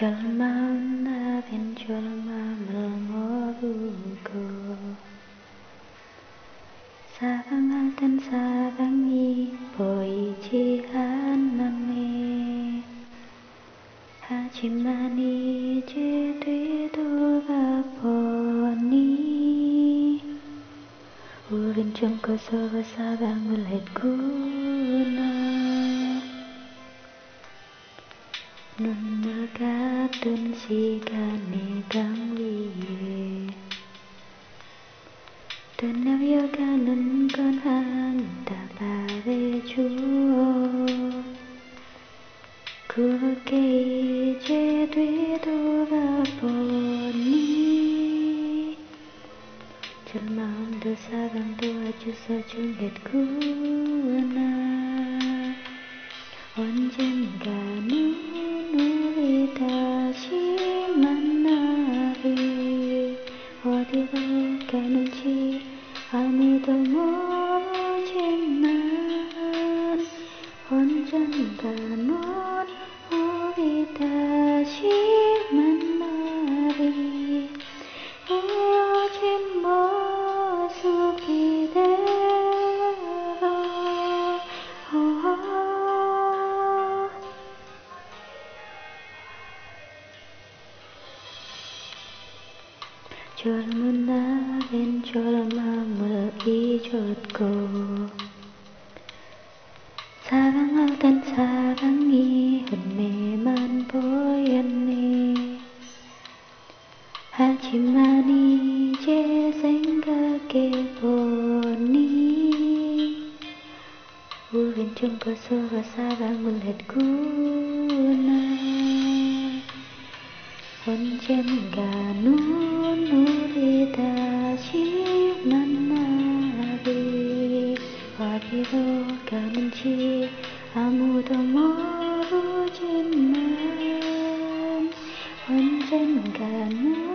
절망 나빈 절망을 모르고 사랑할 땐 사랑이 보이지 않았네. 하지만 이제 되돌아보니 우린 좀고 서로 사랑을 했고 feet 있는지 아무도 모르지만 언젠가는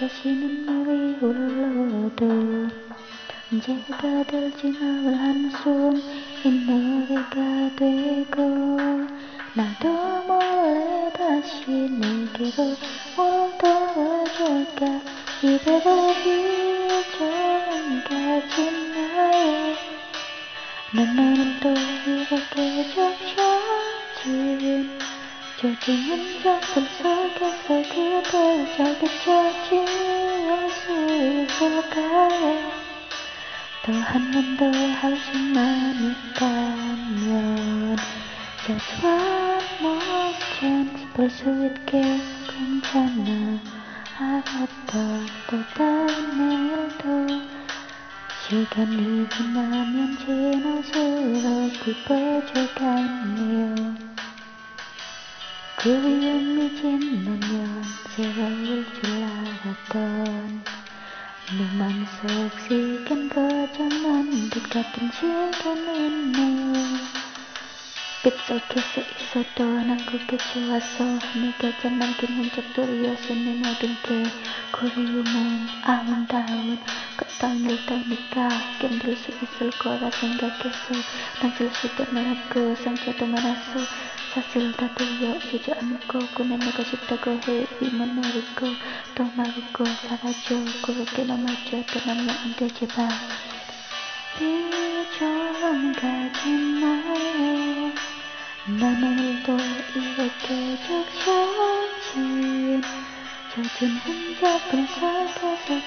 다시는 물이 흘러도 언제가 될지 나올 한숨 노래가 되고 나도 몰래 다시 내게로 돌아줄까? 이대로 비춰진 가지나요. 내 마음도 이렇게 점점 지금 조증은 작품 속에서 그댈 잘 비춰질 수 있을까요 또한번더할 수만 있다면 Just one more chance 볼 수 있게 괜찮아 알았다 또 다른 내일도 시간이 지나면 지날수록 깊어져가네요 그리움이 지나면 세월일 줄 알았던 내 맘속 시간 고장난 듯 같은 시간이네요 빗속에서 있어도 난 그게 좋았어 네가 잘 남긴 흔적들이었어 내 모든 게 그리움은 아름다운 그 땅일 테니까 견딜 수 있을 가지 마요 난 오늘도 이렇게 적셔진 젖은 흔적을 속에서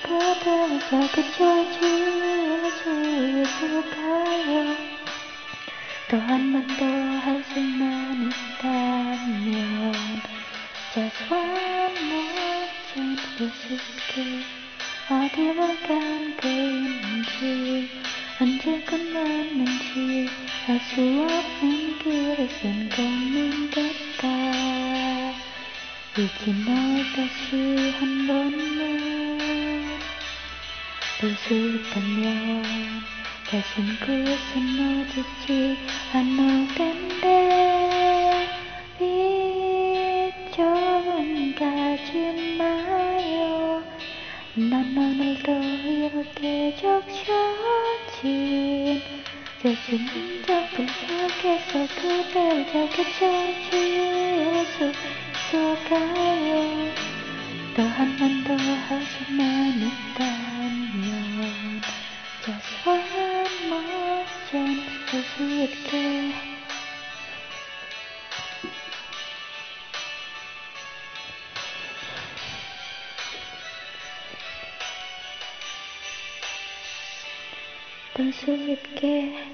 그대를 잘 비춰줄 수 있을까요 또 한 번 더 할 수만 있다면 Just one more chance 볼수 있게 어디로 간 거인지 언제 끝났는지 알 수 없는 길을 쓴 고민 같아 이제 널 다시 한 번만 볼 수 있다면 다신 그곳은 어디지 않을 텐데 이쪽은 가지 마요. 난 오늘도 이렇게 적셔진 젖은 흔적들 속에서 잘 그쳐질 수 있을까요 또 한 번더할 수만 있다면 Just one more chance 볼수 있게 볼수 있게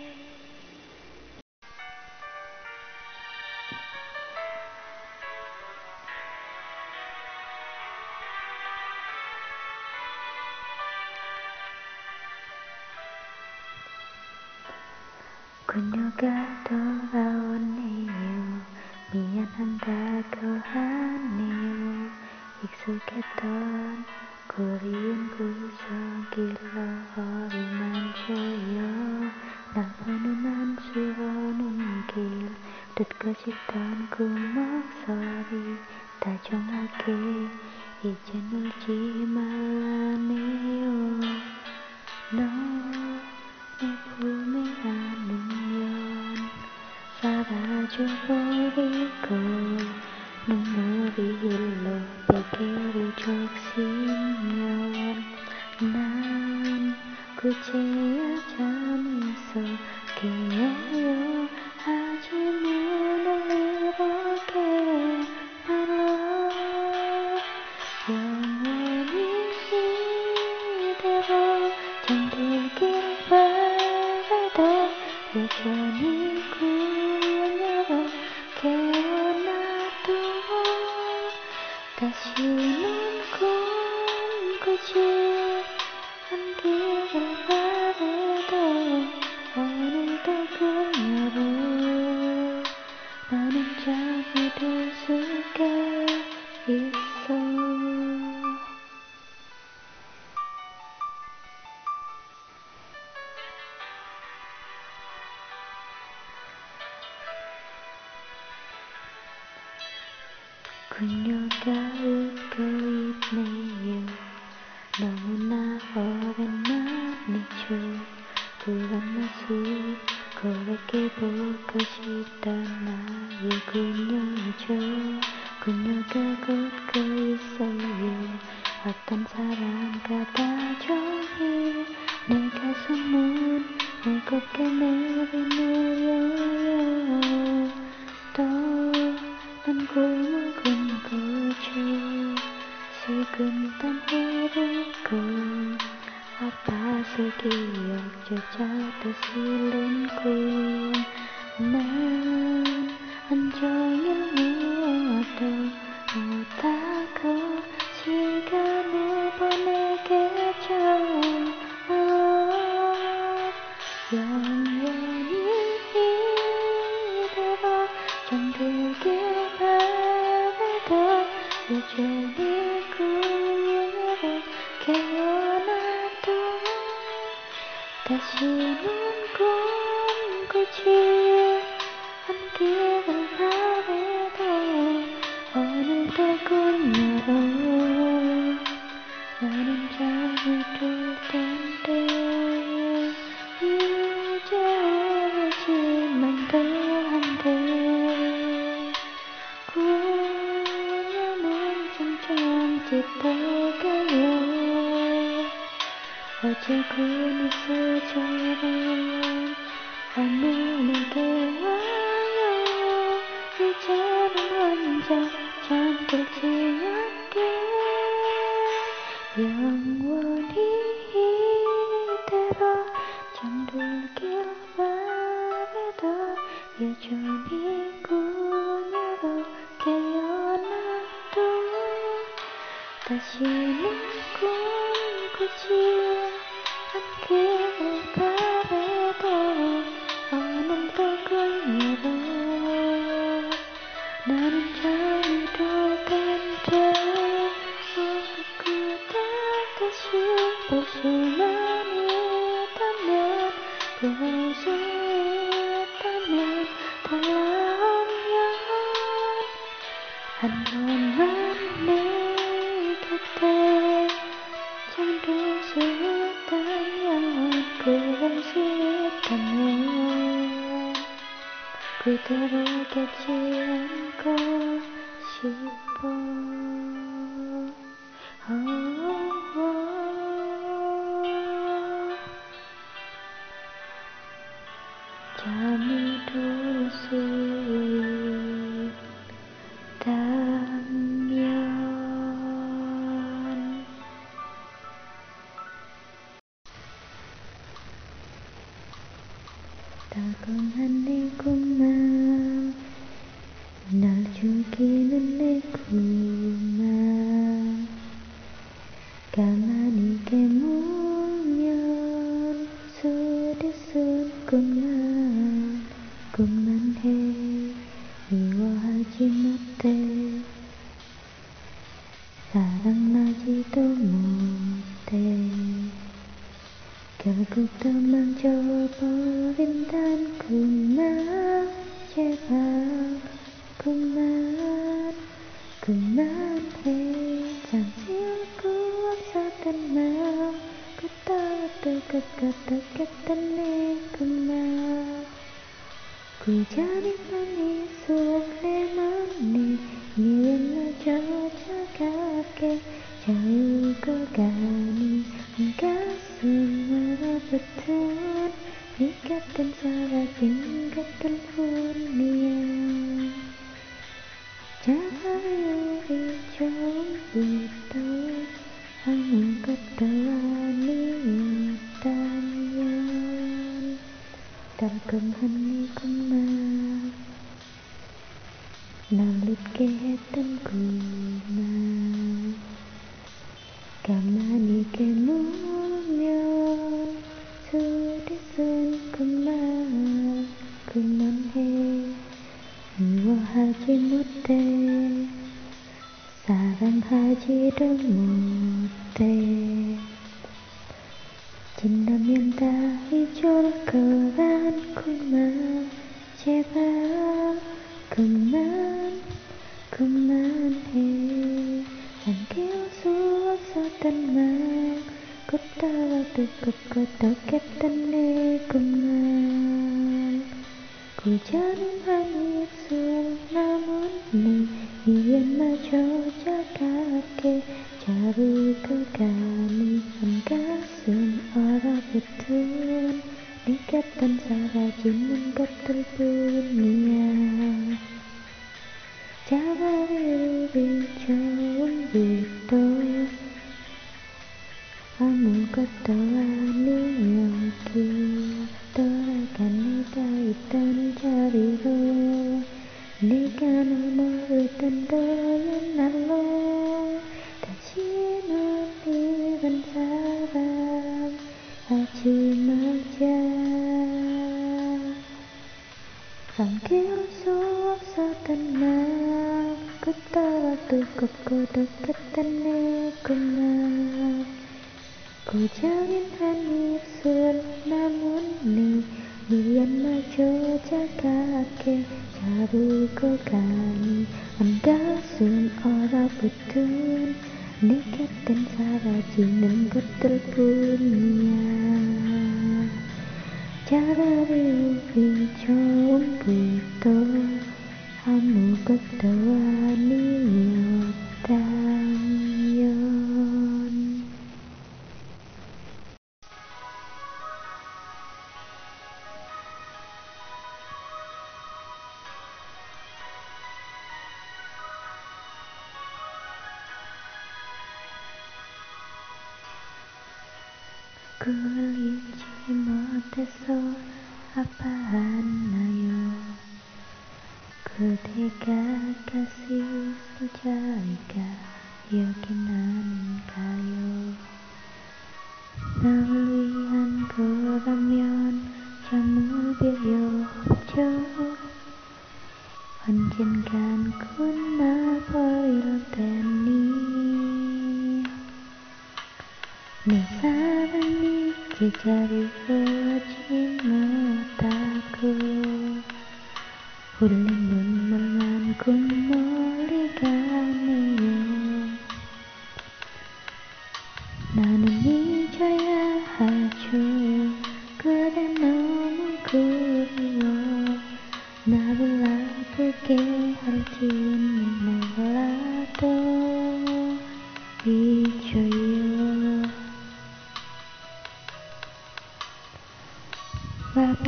나의 그녀죠? 그녀가 걷고 있어요? 어떤 사람과 다정해? 내가 숨은 무겁게 내리 내려요. 또난 고목은 거죠. 지금도 흐르고 아파서 기억 쫓아도 실은 꿈 마음 안 조용해도 오다고 시간을 보내게 죠. 조금 있어줘요 아무에게 와요 이제는 먼저 잠들 지요 같은 사라지는 것들 뿐이야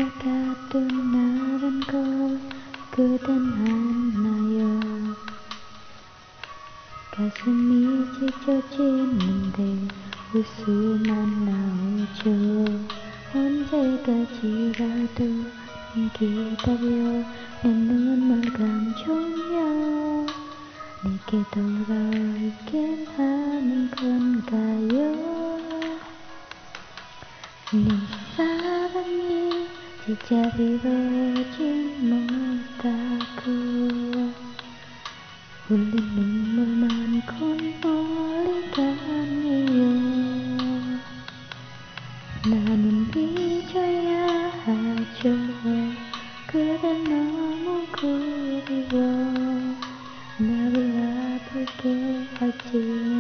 같은 나란 걸 그댄 안나요? 가슴이 찢어지는데 웃음만 나오죠. 언제까지라도 기다려 내 눈물 감추며 내게 돌아오긴 하는 건가요? 네. 자리되지 못하고 울린 눈물만 건버리다니요 나는 잊어야 하죠. 그대 너무 그리워. 나를 아프게 하지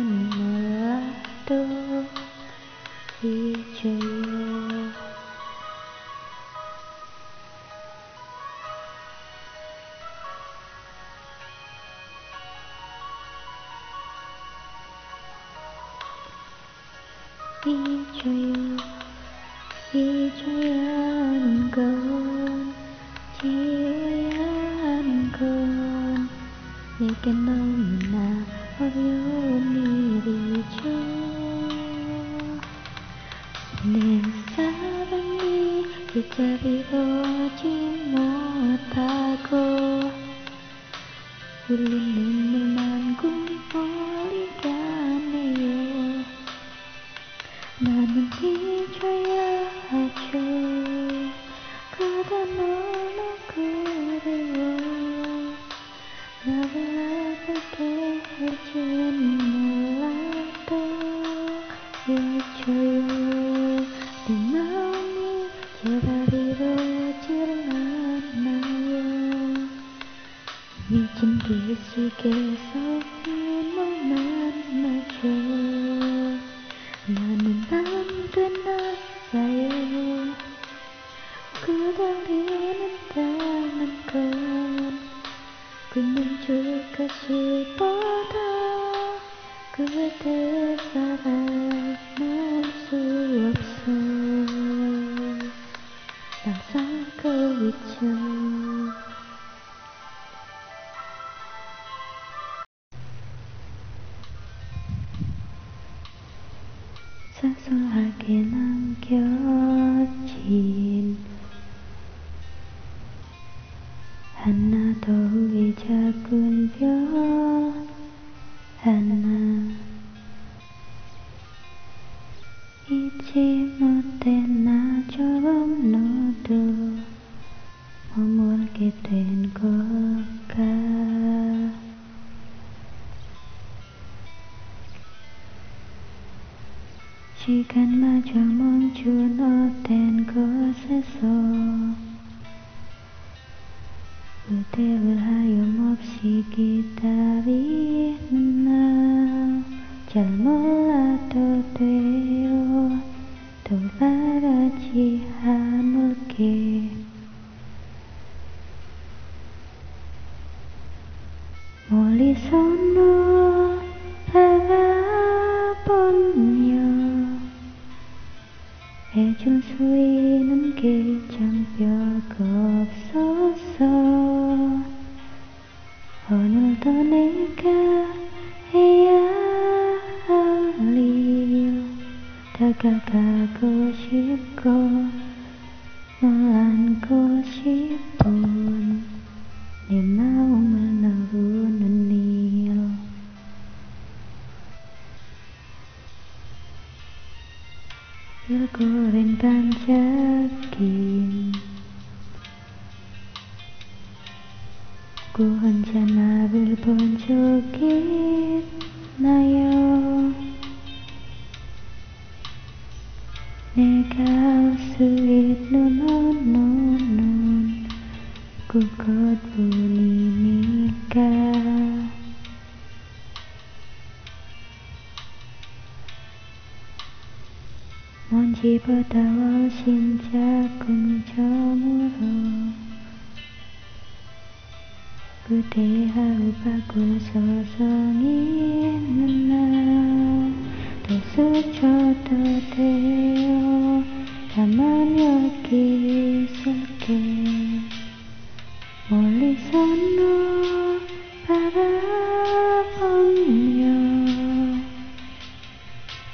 사소하게 남겼지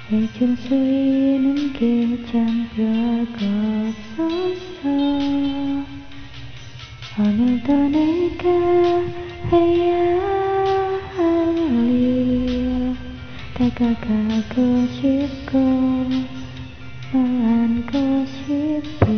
해준 수있는 게참 별거 없었어. 오늘도 내가 해야 할일 다가가고 싶고 너 안고 싶어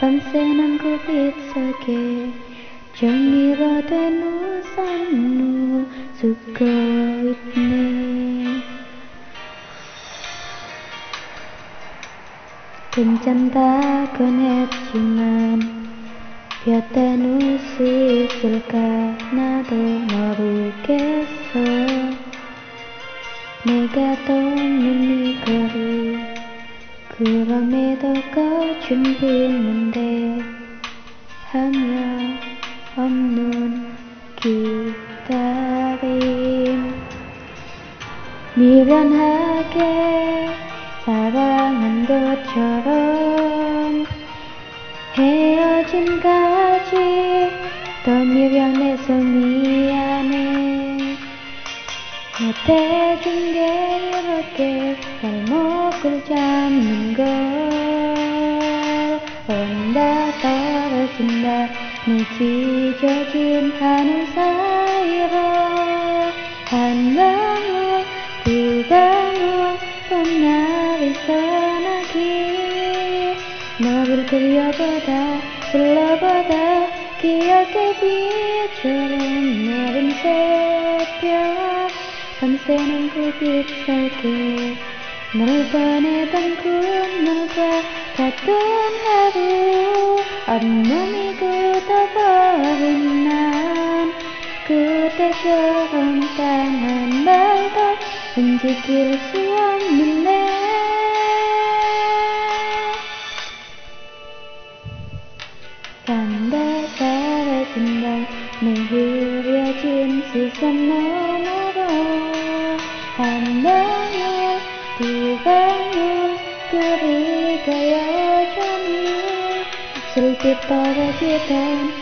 밤새 난그 빛 속에 정리로 된 우산을 쓰고 있네. 괜찮다곤 했지만 볕엔 울수 있을까 나도 모르겠어. 내가 떠는 이 거리 그럼에도 꺼준 빛는데 하며 없는 기다림. 미련하게 사랑한 것처럼 헤어짐까지. 더 미련해서 미안해. 못해준 게 이렇게 발목을 잡는 걸 온다 떨어진다. 내 찢어진 하늘 사이로 한 방울 두 방울 봄날이 서나기. 너를 그려보다 불러보다 기억의 빛처럼 내린 새벽 밤새는 그빛 속에 널 보내던 그날과 같은 하루. 온몸이 굳어버린 난 그때처럼 단한 발도 움직일 수 없는데. 간다 사라진다 내흐 슬피 떨어지던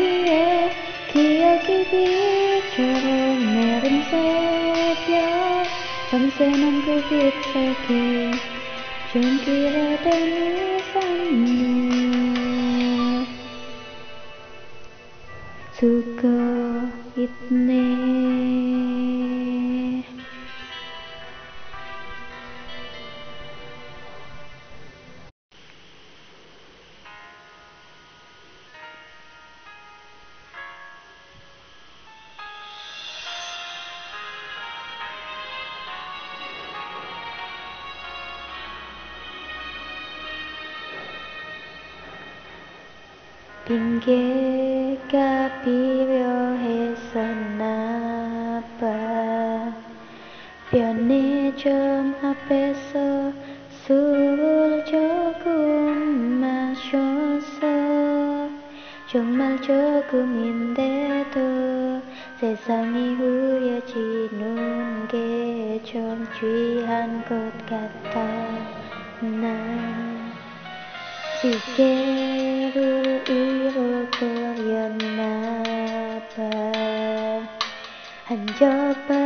위에 기억이 빛처럼 내린 새벽 밤새는 그 빛 속에 종기로 된 우산을 쓰고 있네 핑계가 필요했었나 봐. 편의점 앞에서 술을 조금 마셔서 정말 조금인데도 세상이 흐려지는 게 좀 취한 것 같아. 난 시계 한적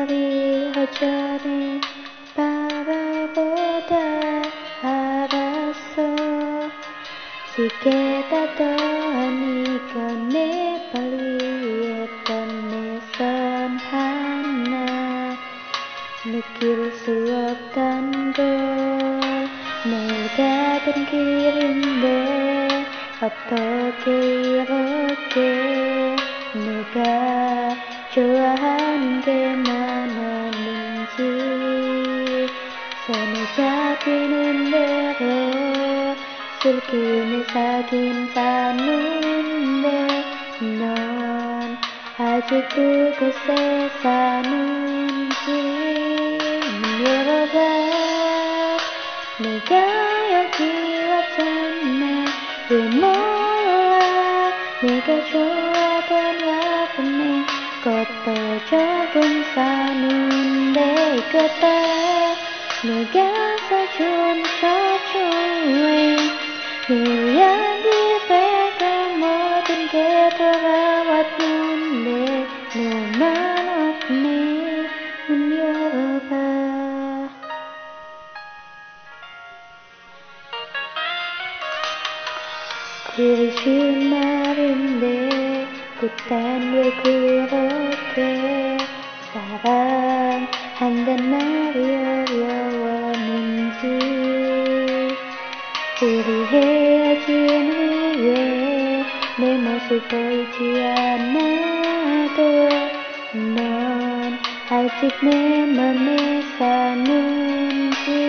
Non Hai chik ne mame sanun chi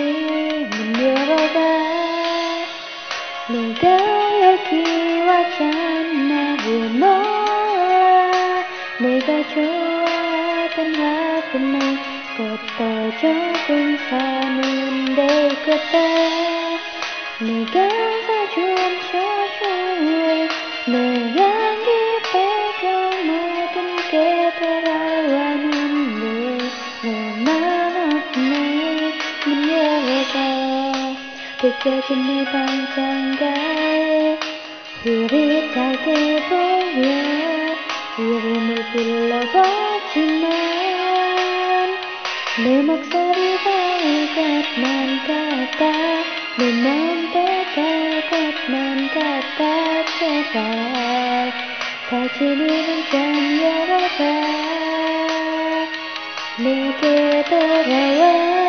Min yoga Nega kiwa chana humo 내가 좋아하던 하루는 꽃도 조금 사는데 그때 네가 벗겨진 내 방장가에 흐릿하게 보여 이름을 불러보지만 내 목소리가 것만 같아 내 마음도 다 것만 같아 제발 다시 문좀 열어봐 내게 돌아와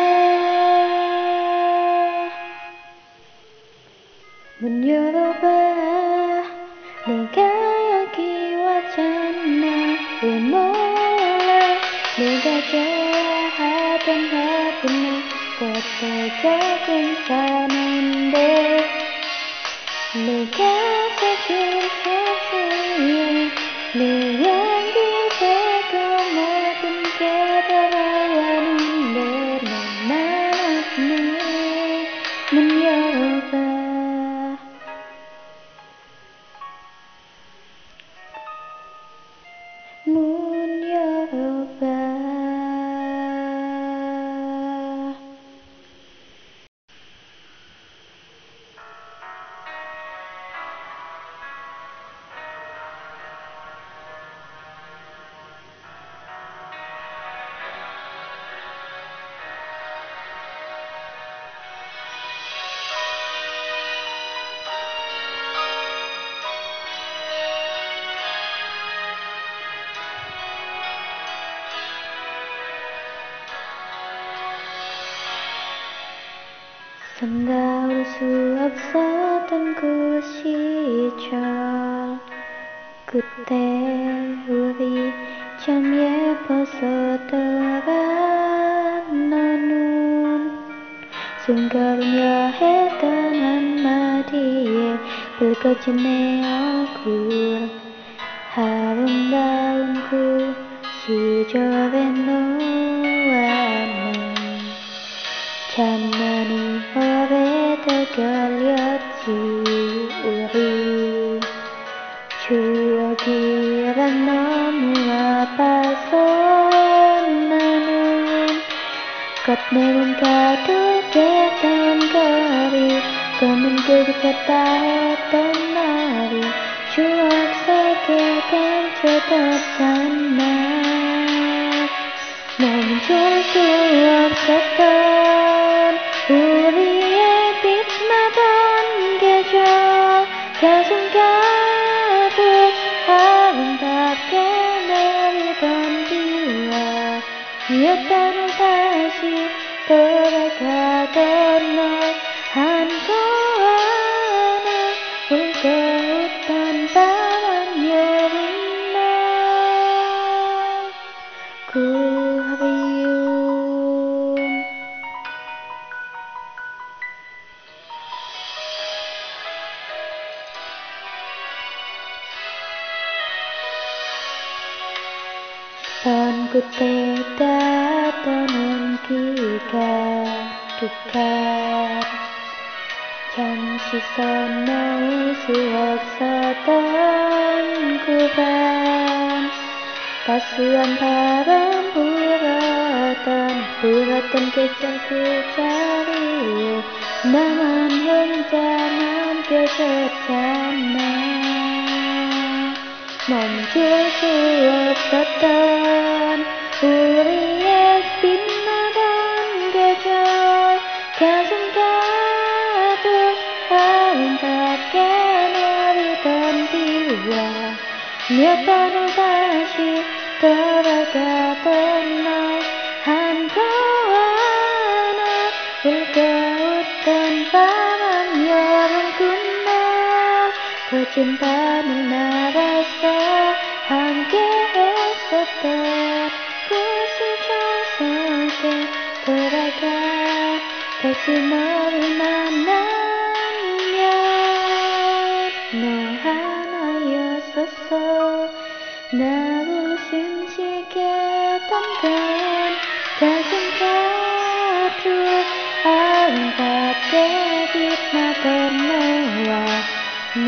숨가르며 했던 한마디에 붉어진 내 얼굴. 아름다운 그 시절의 너 같다 했던 날이 추억 속에 감춰뒀잖아 너무 좋을 수 없었던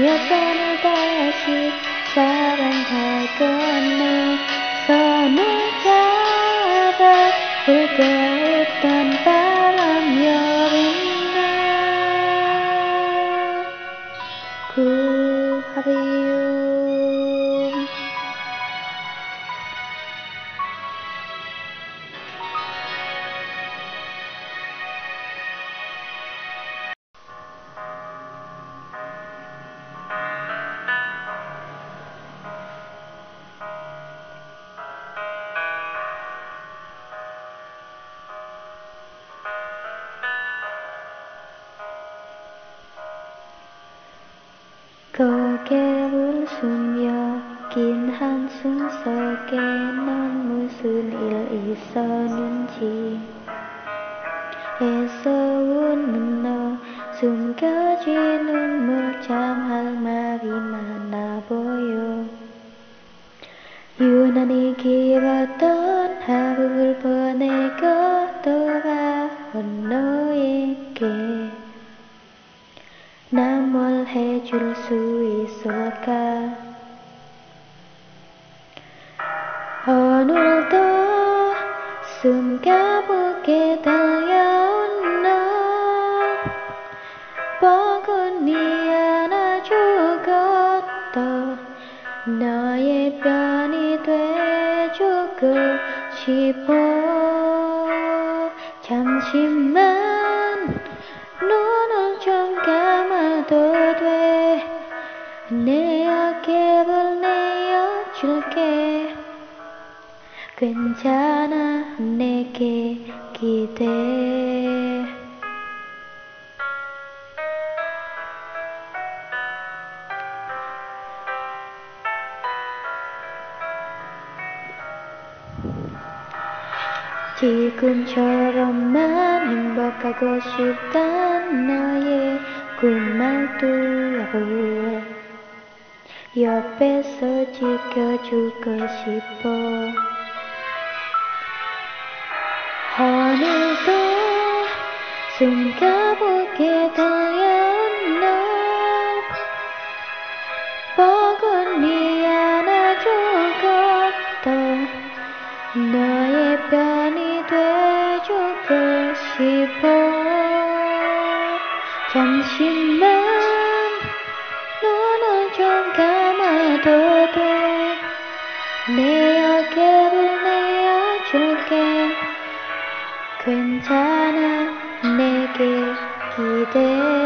横流し 지켜주고 싶어 어느덧 숨겨보게 되 there.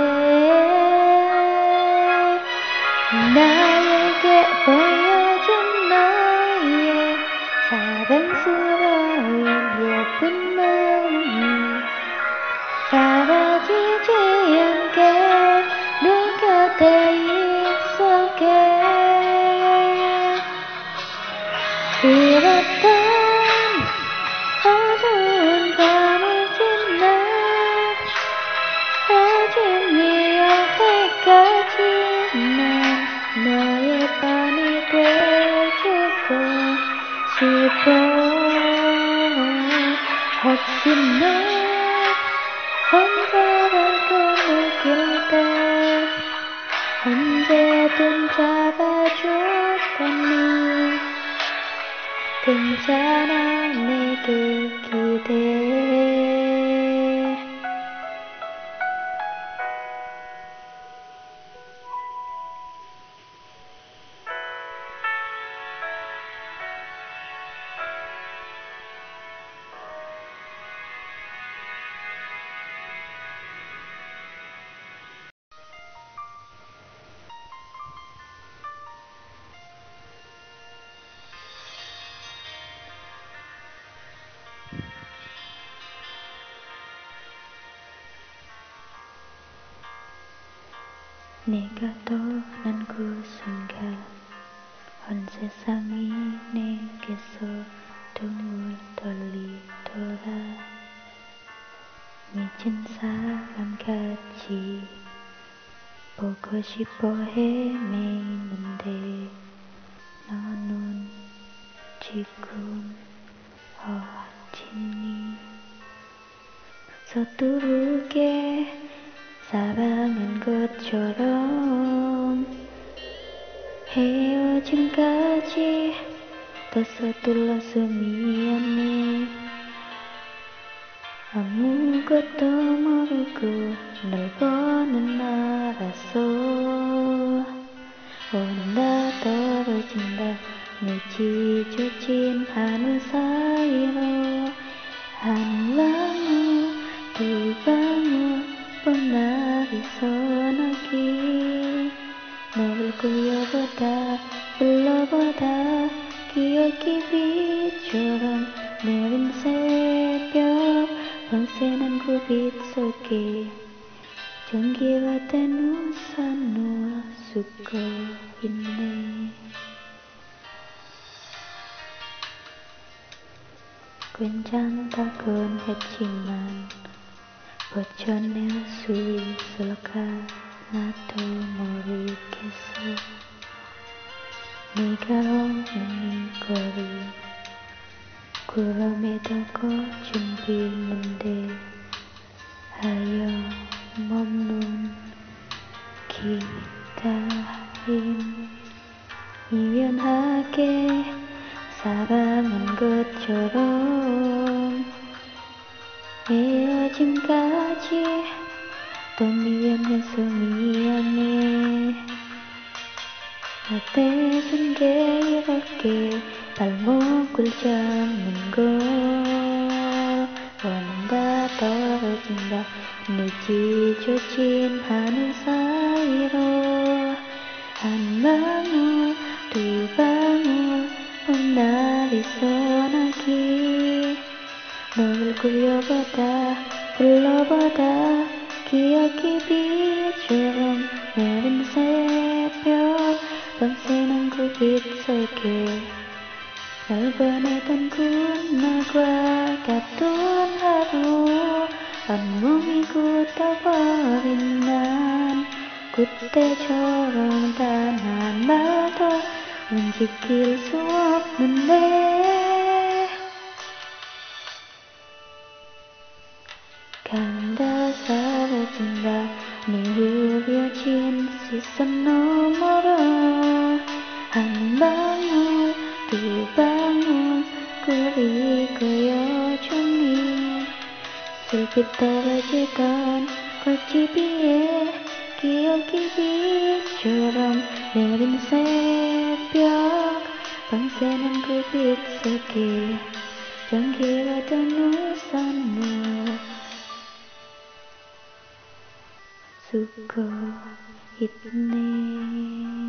보고 싶어 헤매이는데 너는 지금 어딨니 서투르게 사랑한 것처럼 헤어짐까지 더 서툴러서 미안해 아무것도 모르고 널 보는 알았어 온다 떨어진다. 내 지쳐진 하늘 사이로 한 방울 두 방울 뻔나리 소나기 너를 끌려보다 불러보다 기억이 빛처럼 내린 새벽 밤새는 그빛 속에 전기가 된 우산을 쓰고 있네. 괜찮다곤 했지만 버텨낼 수 있을까 나도 모르겠어. 네가 없는 이 거리 구름에도 꽃은 피는데 하염 없는 기다림 미련하게 사랑한 것처럼 헤어짐까지 또 미련해서 미안해 어때준 게 이렇게 발목을 잡는 걸 원한다 떨어진다 내 지쳐진 하늘 사이로 한 방울 두 방울 봄날이 소나기. 너를 끌려보다 불러보다 기억이 빛처럼 내린 새벽 밤새는 그빛 속에 널 보내던 그날과 같은 하루 온몸이 굳어버린 난 그때처럼 단 한마도 움직일 수 없는데. 간다 사라진다. 네 후려진 시선 너 슬피 떨어지던 꽃집 위에 기억이 빛처럼 내린 새벽 밤새는 그 빛 속에 전기가 된 우산을 쓰고 있네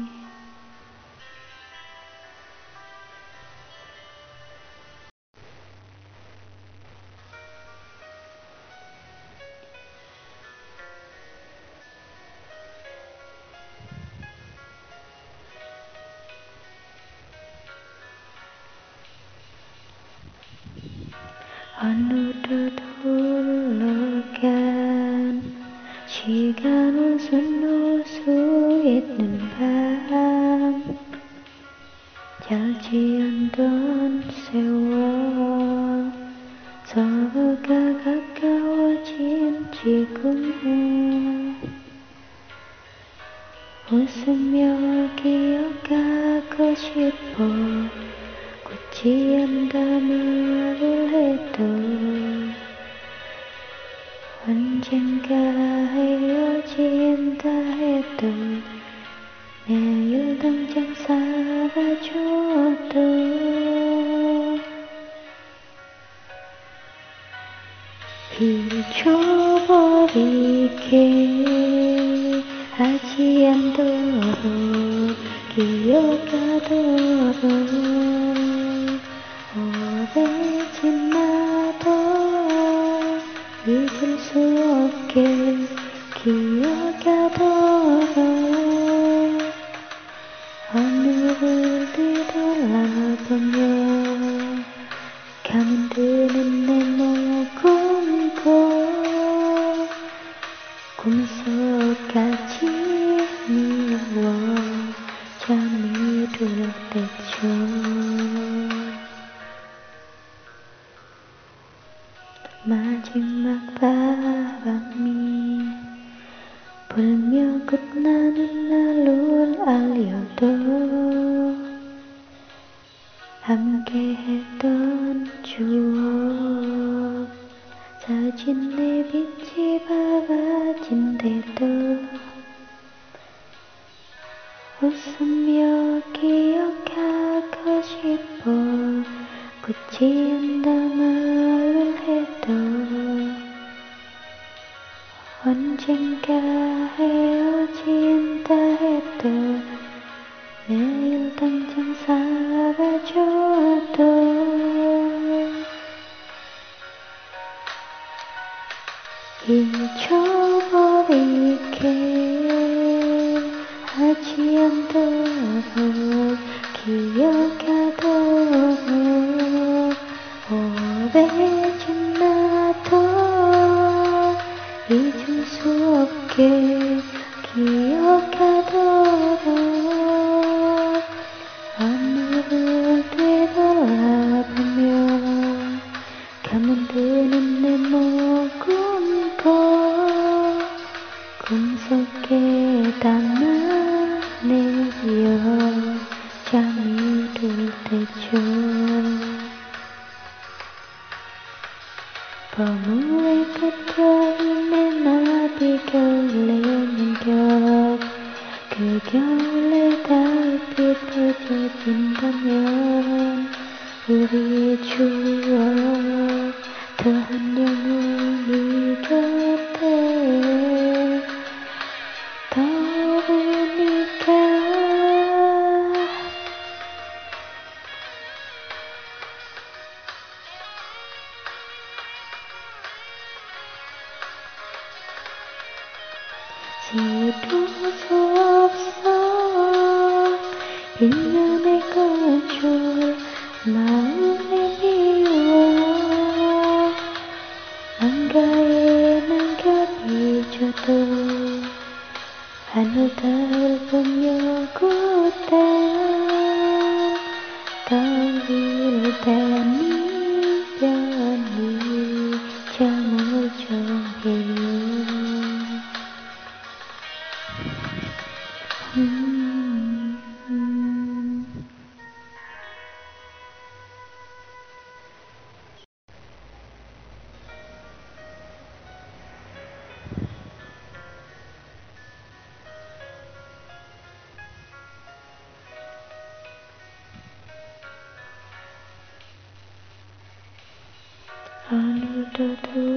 오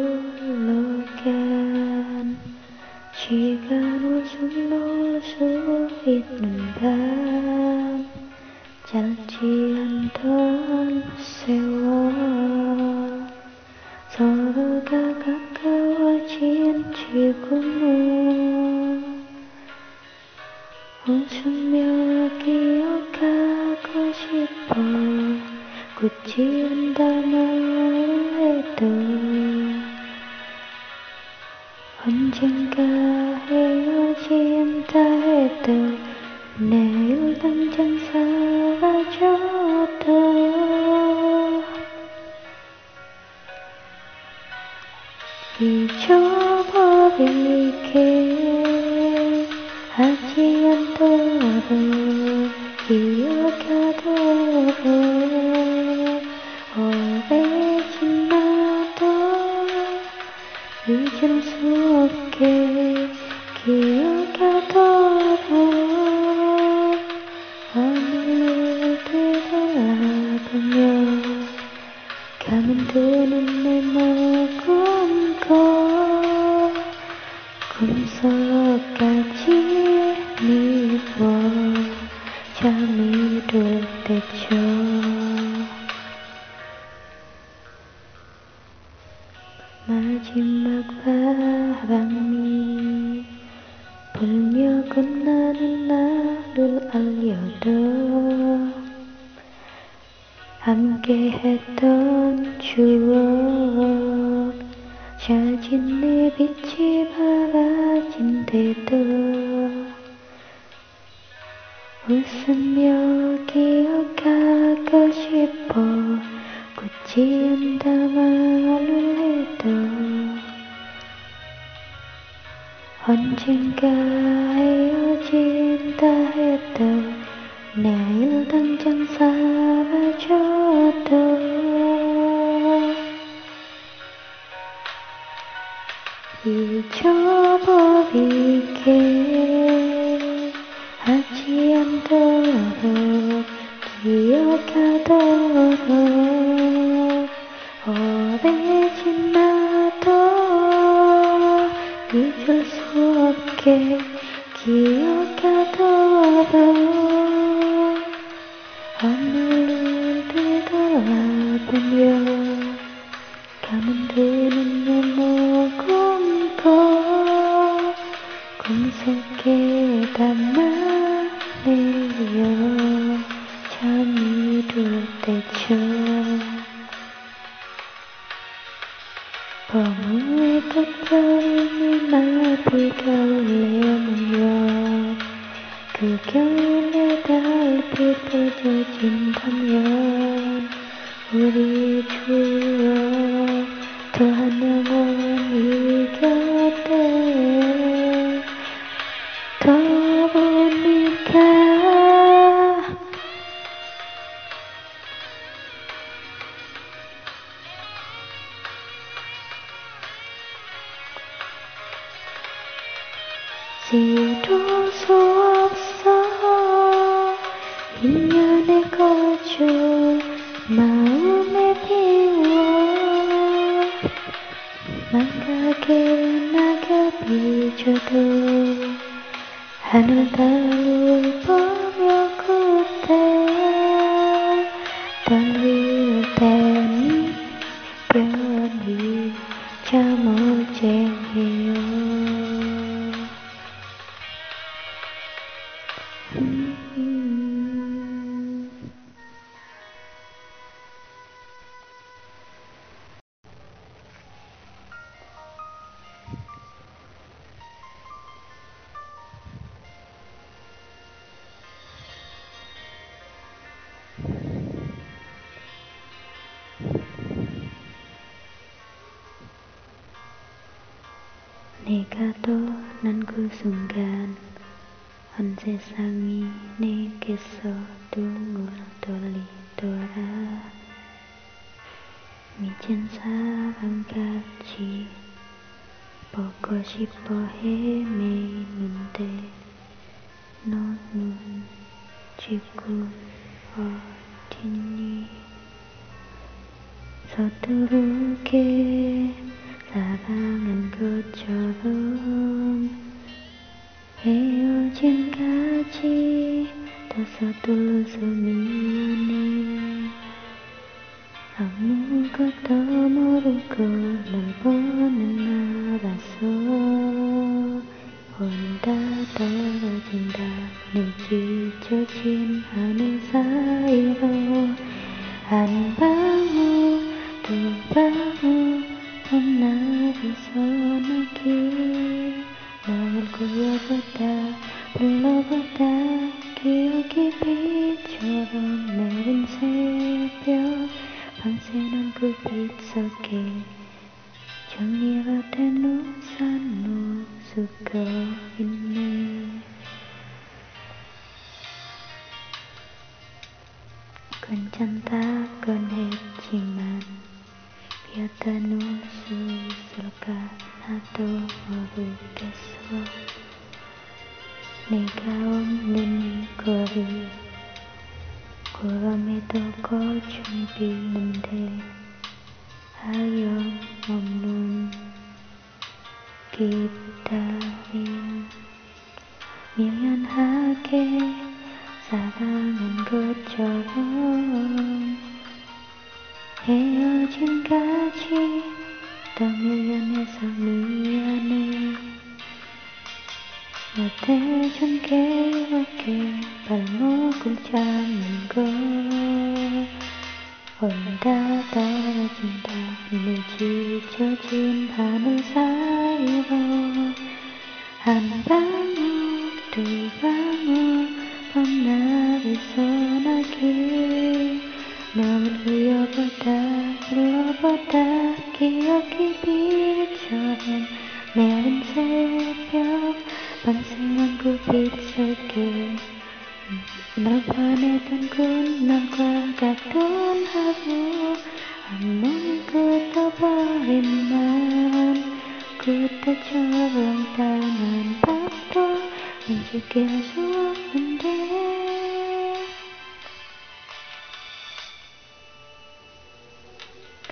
잊어버리게. 하지 않도록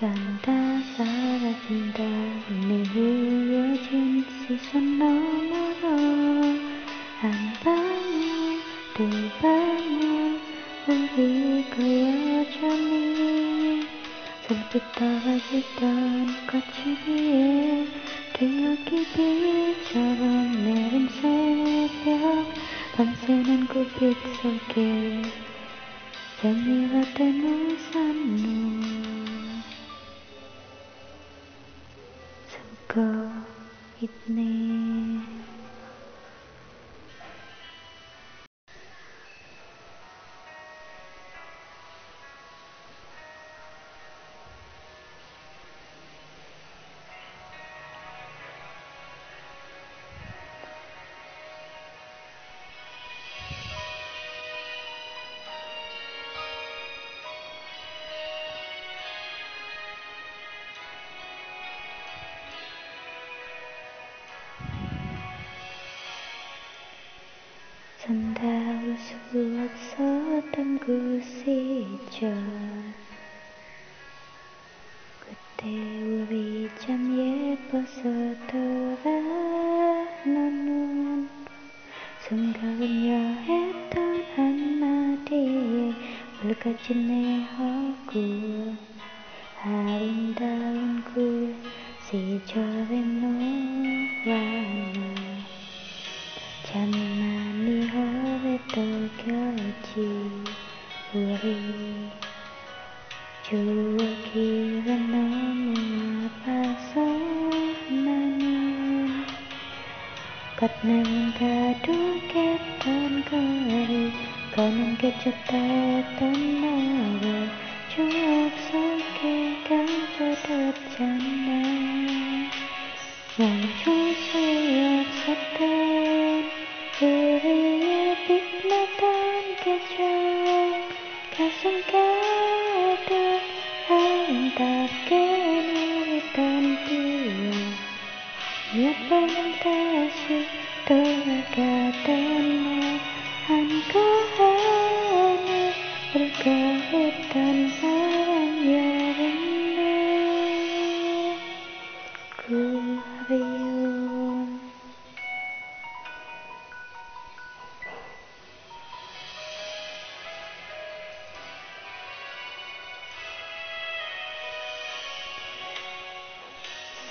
산다 사라진다. 눈에 흐려진 시선 너머로 한 방울 두 방울 우리고 여전히 산빛 떨어지던 꽃이 위에 기억이 빛처럼 내린 새벽 밤새는 구빛 속에 재미와 때문에 산눈 को इतने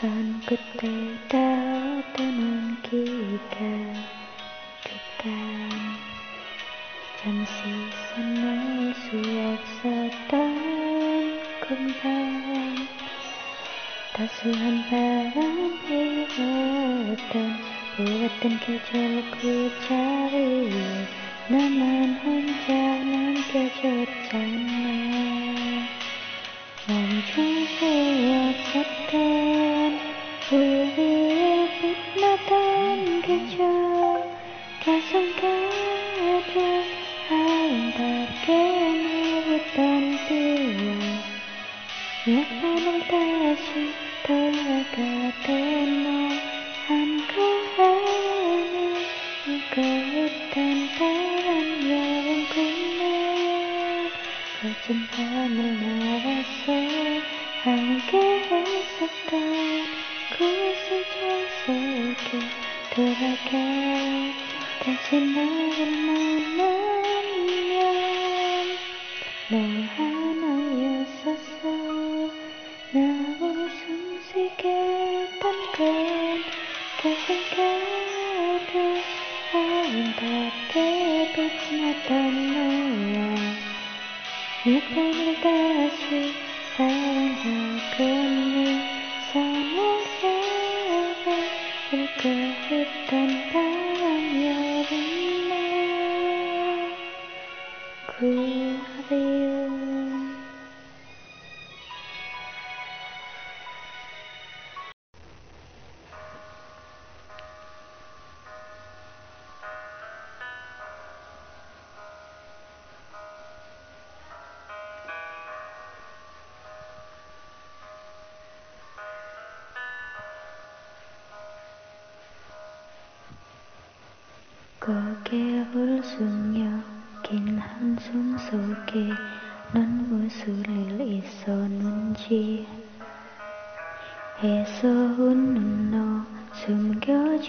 선 끝에 닿았다는 기가 그간 잠시 만날 수 없었던 금방 다수한 바람에 어떤 보았던 계절 그 자리에 나만 혼자 남겨졌잖아. 멈춰 세웠었던 Hulu hulu pit matan kejar Kasangkan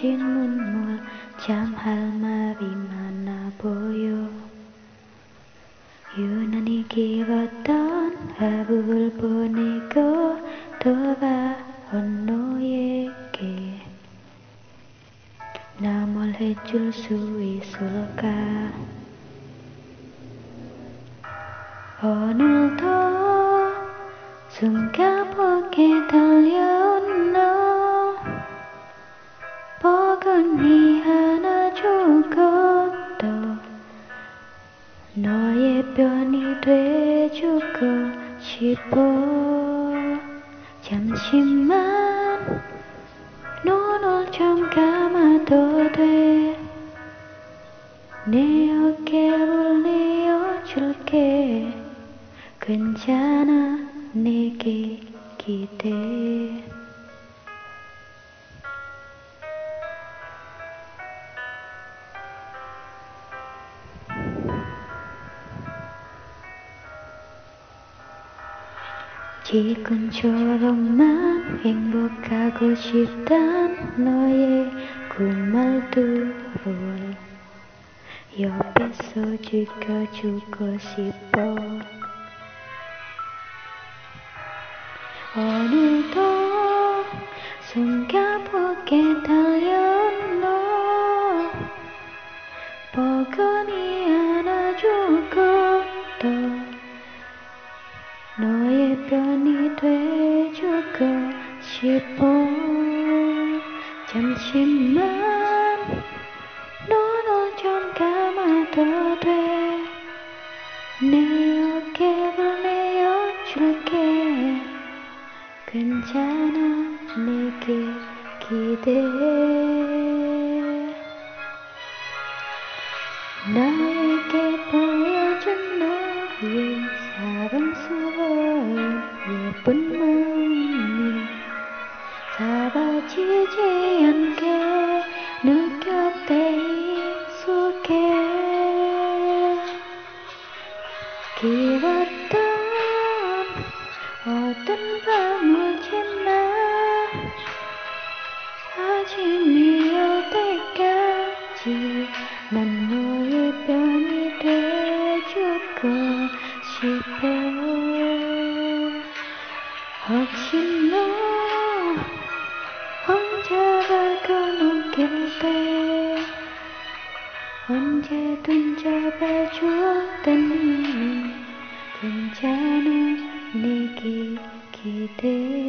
cincinmu Jam halma bimana boyo Yunani kirotan habul pone 하고 싶단 너의 꿀말들을 옆에서 지켜주고 싶어 난 너의 편이 되주고 싶어. 혹시나 혼자라고 느낄 때 언제든 잡아주었다니 괜찮은 네게 기대.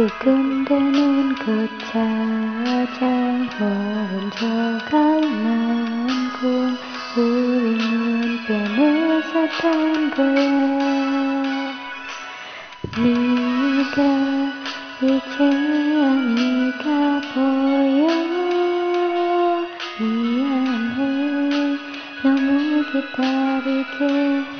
뜨끔대는 그 차장 혼자 갈망고 우리는 빼내서 탄 거야. 네가 이제야 네가 보여. 네 미안해 너무 기다리게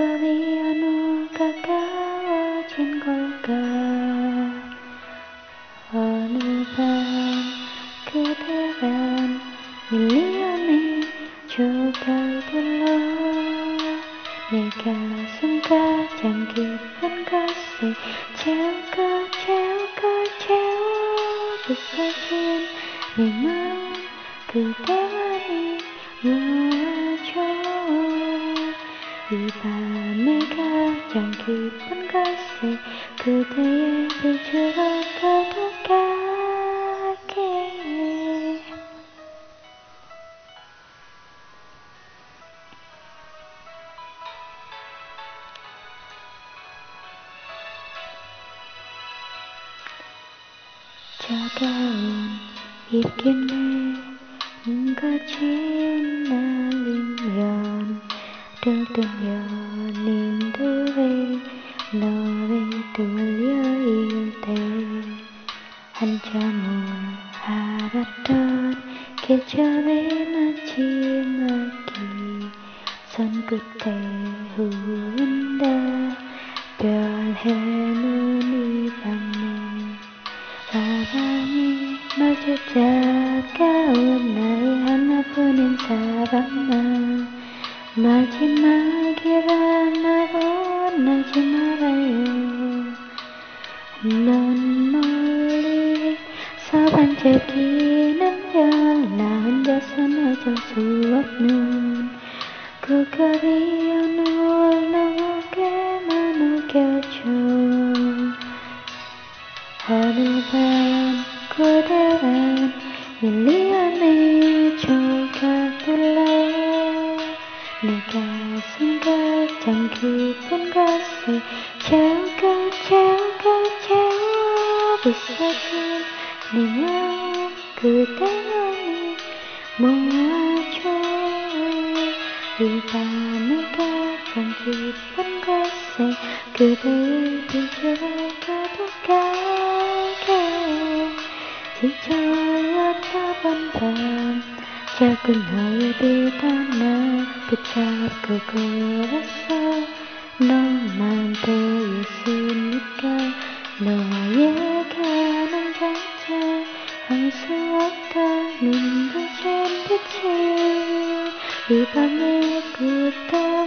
me. 지쳐왔다 밤밤 작은 너의 비단나 붙잡고 걸었어 너만 보였으니까 너에게 는 자체 할수 없다는 듯한 빛이 이 밤에 굳어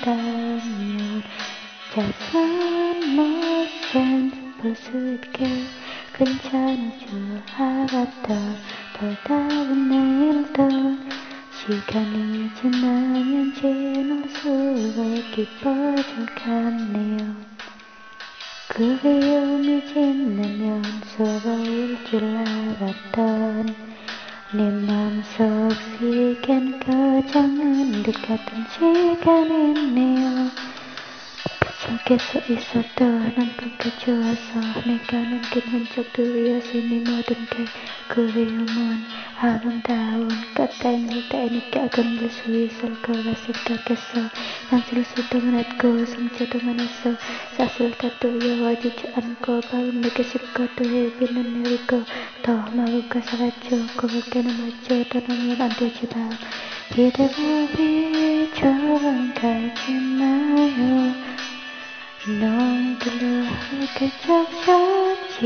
수만 있다면 자선 못된 볼수 있게 괜찮을 줄 알았던 더 다른 내일도 시간이 지나면 지날수록 깊어져 갔네요. 그리움이 지나면 서러울 줄 알았던 내 맘속 시간 거정은 듯 같은 시간이네요 그 속에서 있어도 난 그렇게 좋아서 내가 남긴 흔적들이었으니 모든 게 그리움은 아름다운 꽃다행일 때니까 건들 수 있을 거라 생각했어 너희들로 함께 적셔진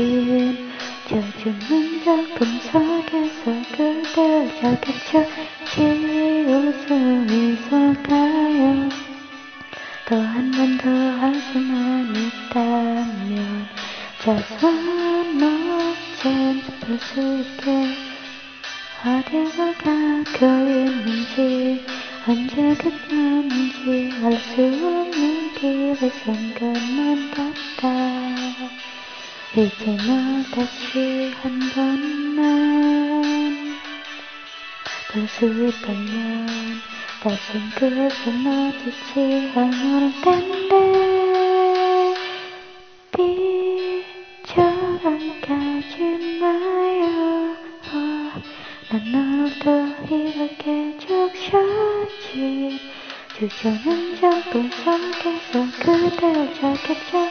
젖은 작품 속에서 자겠죠 지울 수 있을까요. 또 한 번 더 할 수만 있다면 자선 어쩜 볼수 있게 어디가 가고 있는지 언제 끝났는지 알 수 없는 길의 순간만 같다. 이제 너 다시 한 번만 볼수 있다면 다신 그래서 마주치 않을 텐데 비처럼 가지 마요 난 너도 이렇게 적셔진 주저는 작은 속에서 그대를 찾겠죠.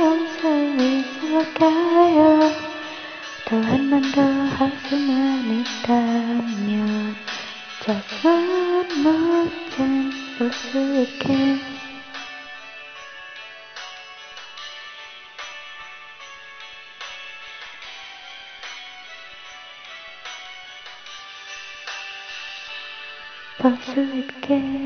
용서 있을까요. 더 한번 더 할 수만 있다면 저만 멋진 있 게볼수 있게